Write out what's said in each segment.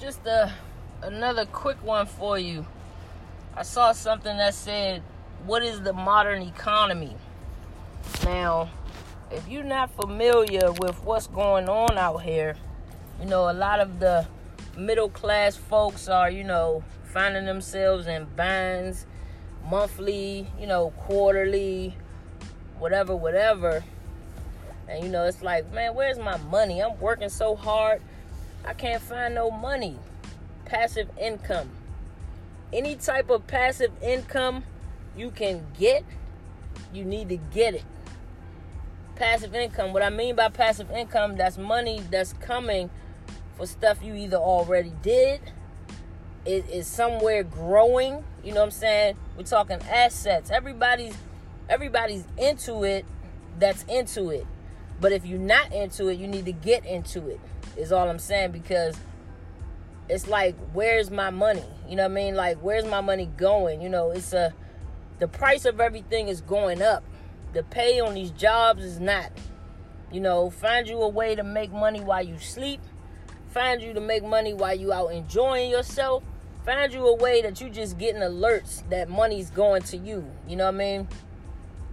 just a another quick one for you. I saw something that said, "What is the modern economy?" Now, if you're not familiar with what's going on out here, you know a lot of the middle class folks are, you know, finding themselves in binds, monthly, you know, quarterly, whatever, whatever. And you know, it's like, man, where's my money? I'm working so hard I can't find no money. Passive income. Any type of passive income you can get, you need to get it. Passive income. What I mean by passive income, that's money that's coming for stuff you either already did, it is somewhere growing. You know what I'm saying? We're talking assets. Everybody's everybody's into it that's into it. But if you're not into it, you need to get into it is all I'm saying because it's like where's my money? You know what I mean? Like where's my money going? You know, it's a the price of everything is going up. The pay on these jobs is not. You know, find you a way to make money while you sleep. Find you to make money while you out enjoying yourself. Find you a way that you just getting alerts that money's going to you. You know what I mean?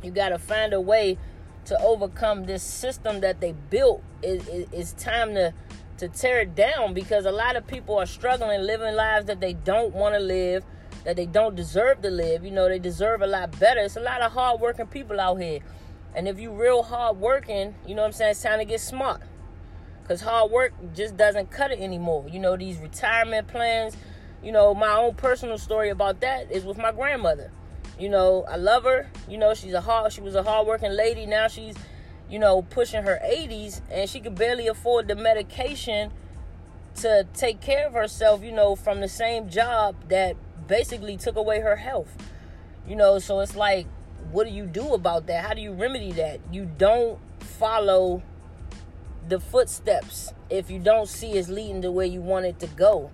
You got to find a way to overcome this system that they built. It, it, it's time to to tear it down because a lot of people are struggling living lives that they don't want to live that they don't deserve to live. You know they deserve a lot better. It's a lot of hard working people out here. And if you real hard working you know what i'm saying? It's time to get smart. Because hard work just doesn't cut it anymore. You know these retirement plans you know my own personal story about that is with my grandmother you know, I love her. You know, she's a hard she was a hardworking lady. Now she's, you know, pushing her 80s and she could barely afford the medication to take care of herself, you know, from the same job that basically took away her health. You know, so it's like what do you do about that? How do you remedy that? You don't follow the footsteps if you don't see it's leading to where you want it to go.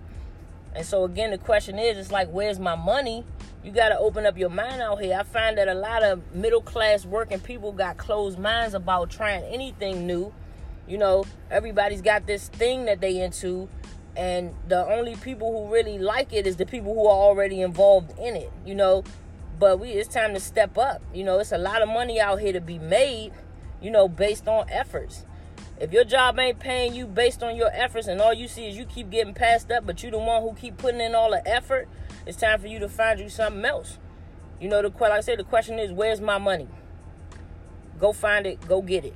And so again, the question is, it's like, where's my money? You got to open up your mind out here. I find that a lot of middle class working people got closed minds about trying anything new. You know, everybody's got this thing that they into, and the only people who really like it is the people who are already involved in it. You know, but we it's time to step up. You know, it's a lot of money out here to be made. You know, based on efforts. If your job ain't paying you based on your efforts, and all you see is you keep getting passed up, but you the one who keep putting in all the effort it's time for you to find you something else. You know, the like I said, the question is, where's my money? Go find it. Go get it.